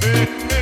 Hey, hey.